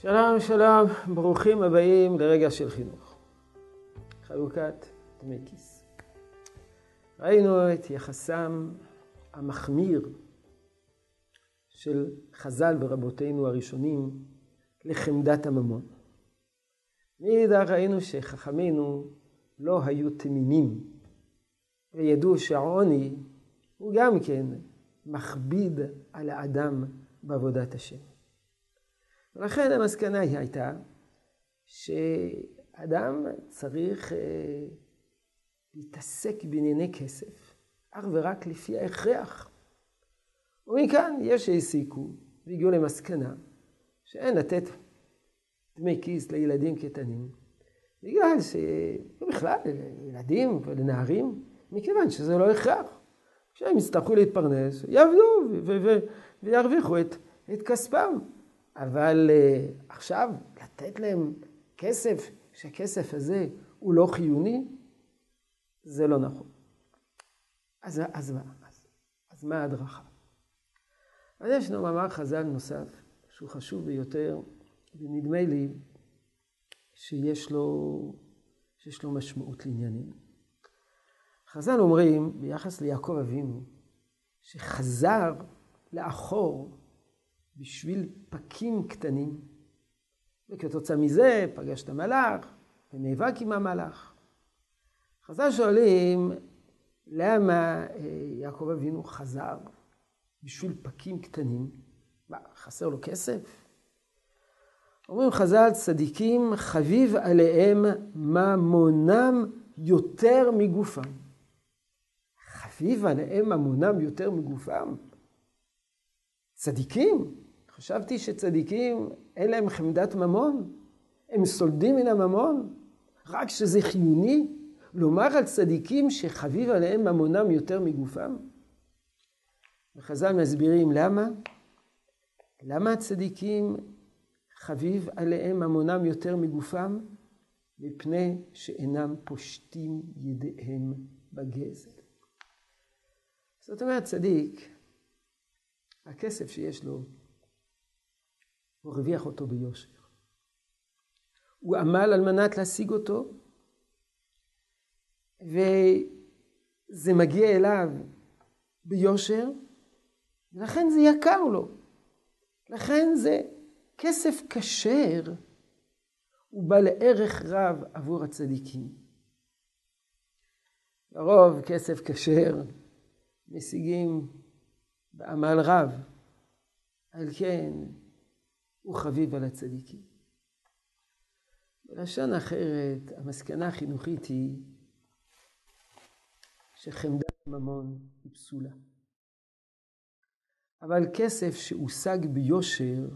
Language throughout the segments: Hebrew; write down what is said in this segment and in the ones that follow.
שלום, שלום, ברוכים הבאים לרגע של חינוך. חלוקת דמי כיס. ראינו את יחסם המחמיר של חז"ל ורבותינו הראשונים לחמדת הממון. מאידך ראינו שחכמינו לא היו תמימים וידעו שהעוני הוא גם כן מכביד על האדם בעבודת השם. ולכן המסקנה היא הייתה שאדם צריך אה, להתעסק בענייני כסף אך ורק לפי ההכרח. ומכאן יש שהסיקו והגיעו למסקנה שאין לתת דמי כיס לילדים קטנים, בגלל שבכלל לילדים ולנערים, מכיוון שזה לא הכרח. כשהם יצטרכו להתפרנס, יעבדו וירוויחו את, את כספם. אבל uh, עכשיו לתת להם כסף, שהכסף הזה הוא לא חיוני, זה לא נכון. אז, אז מה? אז, אז מה ההדרכה? אז יש לנו מאמר חז"ל נוסף, שהוא חשוב ביותר, ונדמה לי שיש לו, שיש לו משמעות לעניינים. חז"ל אומרים, ביחס ליעקב אבינו, שחזר לאחור בשביל פקים קטנים, וכתוצאה מזה פגש את המלאך ונאבק עם המלאך. חז"ל שואלים, למה אה, יעקב אבינו חזר בשביל פקים קטנים? מה, חסר לו כסף? אומרים חז"ל, צדיקים חביב עליהם ממונם יותר מגופם. חביב עליהם ממונם יותר מגופם? צדיקים? חשבתי שצדיקים אין להם חמדת ממון, הם סולדים מן הממון, רק שזה חיוני לומר על צדיקים שחביב עליהם ממונם יותר מגופם. וחז"ל מסבירים למה? למה הצדיקים חביב עליהם ממונם יותר מגופם? מפני שאינם פושטים ידיהם בגזל. זאת אומרת, צדיק, הכסף שיש לו, הוא הרוויח אותו ביושר. הוא עמל על מנת להשיג אותו, וזה מגיע אליו ביושר, ולכן זה יקר לו. לכן זה כסף כשר, הוא בעל ערך רב עבור הצדיקים. לרוב כסף כשר משיגים בעמל רב, על כן הוא חביב על הצדיקים. בלשון אחרת, המסקנה החינוכית היא שחמדת ממון היא פסולה. אבל כסף שהושג ביושר,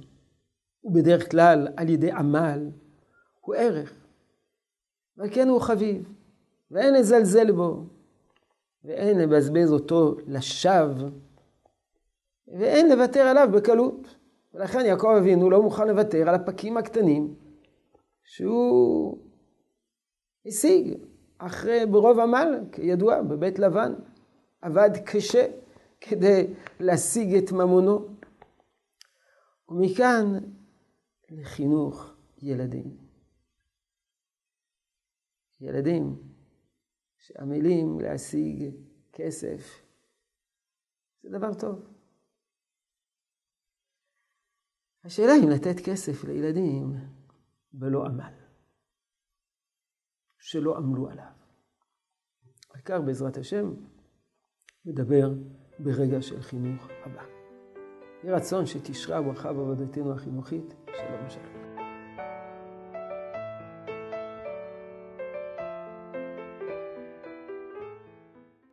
ובדרך כלל על ידי עמל, הוא ערך. ועל כן הוא חביב, ואין לזלזל בו, ואין לבזבז אותו לשווא, ואין לוותר עליו בקלות. ולכן יעקב אבינו לא מוכן לוותר על הפקים הקטנים שהוא השיג אחרי ברוב עמל, כידוע, בבית לבן. עבד קשה כדי להשיג את ממונו. ומכאן לחינוך ילדים. ילדים שעמלים להשיג כסף, זה דבר טוב. השאלה אם לתת כסף לילדים ולא עמל, שלא עמלו עליו. העיקר בעזרת השם נדבר ברגע של חינוך הבא. יהי רצון שתשרה ברכה בעבודתנו החינוכית. שלום שלום.